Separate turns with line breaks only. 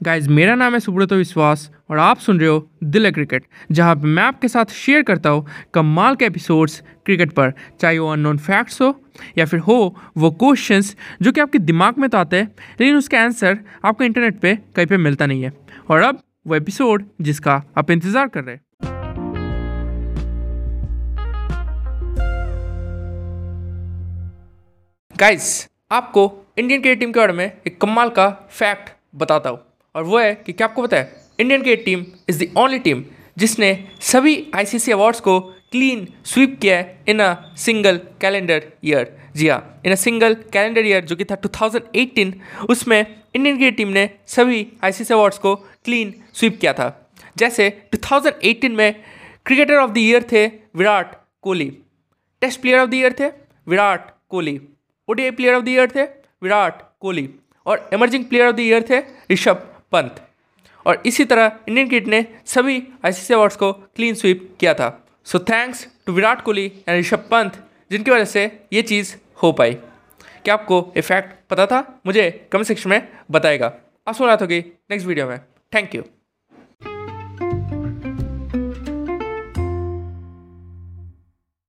Guys मेरा नाम है सुब्रत विश्वास और आप सुन रहे हो दिल क्रिकेट, जहाँ मैं आपके साथ शेयर करता हूँ कमाल के एपिसोड्स क्रिकेट पर। चाहे वो अननोन फैक्ट्स हो या फिर हो वो क्वेश्चंस जो कि आपके दिमाग में तो आते हैं, लेकिन उसका आंसर आपको इंटरनेट पे कहीं पे मिलता नहीं है। और अब वो एपिसोड जिसका आप इंतज़ार कर रहे हैं। गाइस आपको इंडियन क्रिकेट टीम के बारे में एक कमाल का फैक्ट बताता हूँ। और वो है कि क्या आपको पता है Indian cricket team is the only team जिसने सभी आईसीसी अवार्ड्स को क्लीन स्वीप किया है in a single calendar year जी हाँ in a single calendar year जो कि था 2018 उसमें इंडियन क्रिकेट टीम ने सभी आईसीसी अवार्ड्स को क्लीन स्वीप किया था। जैसे 2018 में क्रिकेटर ऑफ़ द ईयर थे Virat Kohli. Test player of the year थे Virat Kohli. ODI player of the year थे विराट कोहली। और emerging player of the year थे ऋषभ पंत और इसी तरह इंडियन क्रिकेट ने सभी आईसीसी अवार्ड्स को क्लीन स्वीप किया था। So thanks to Virat Kohli and Rishabh Pant जिनकी वजह से ये चीज़ हो पाई। क्या आपको इफ़ेक्ट पता था? मुझे कमेंट सेक्शन में बताएगा। आप सुन रहा कि नेक्स्ट वीडियो में। Thank you